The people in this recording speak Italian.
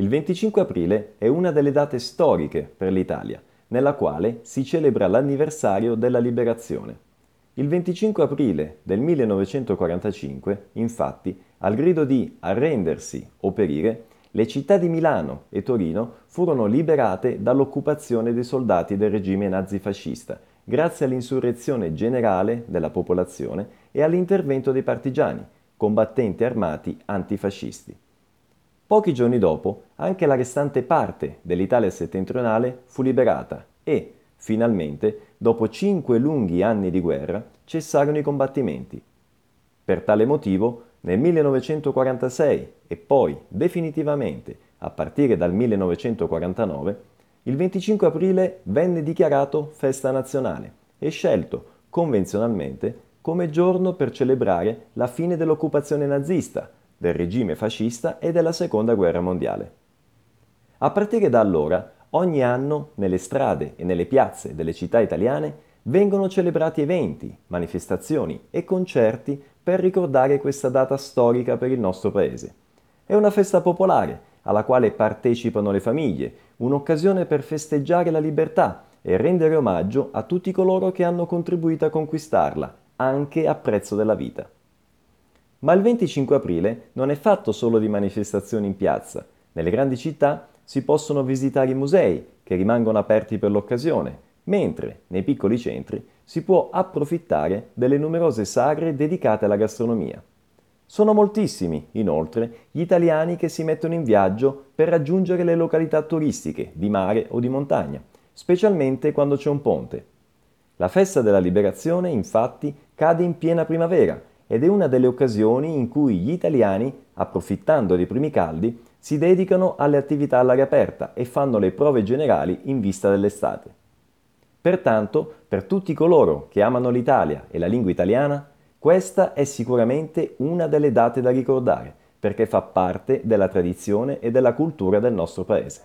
Il 25 aprile è una delle date storiche per l'Italia, nella quale si celebra l'anniversario della liberazione. Il 25 aprile del 1945, infatti, al grido di arrendersi o perire, le città di Milano e Torino furono liberate dall'occupazione dei soldati del regime nazifascista, grazie all'insurrezione generale della popolazione e all'intervento dei partigiani, combattenti armati antifascisti. Pochi giorni dopo, anche la restante parte dell'Italia settentrionale fu liberata e, finalmente, dopo cinque lunghi anni di guerra, cessarono i combattimenti. Per tale motivo, nel 1946 e poi definitivamente a partire dal 1949, il 25 aprile venne dichiarato festa nazionale e scelto convenzionalmente come giorno per celebrare la fine dell'occupazione nazista, del regime fascista e della Seconda Guerra Mondiale. A partire da allora, ogni anno nelle strade e nelle piazze delle città italiane vengono celebrati eventi, manifestazioni e concerti per ricordare questa data storica per il nostro paese. È una festa popolare alla quale partecipano le famiglie, un'occasione per festeggiare la libertà e rendere omaggio a tutti coloro che hanno contribuito a conquistarla, anche a prezzo della vita. Ma il 25 aprile non è fatto solo di manifestazioni in piazza. Nelle grandi città si possono visitare i musei, che rimangono aperti per l'occasione, mentre nei piccoli centri si può approfittare delle numerose sagre dedicate alla gastronomia. Sono moltissimi, inoltre, gli italiani che si mettono in viaggio per raggiungere le località turistiche di mare o di montagna, specialmente quando c'è un ponte. La festa della liberazione, infatti, cade in piena primavera ed è una delle occasioni in cui gli italiani, approfittando dei primi caldi, si dedicano alle attività all'aria aperta e fanno le prove generali in vista dell'estate. Pertanto, per tutti coloro che amano l'Italia e la lingua italiana, questa è sicuramente una delle date da ricordare, perché fa parte della tradizione e della cultura del nostro paese.